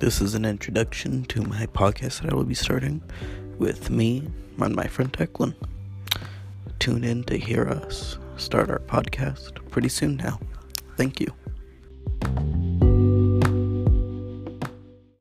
This is an introduction to my podcast that I will be starting with me and my friend Declan. Tune in to hear us start our podcast pretty soon now. Thank you.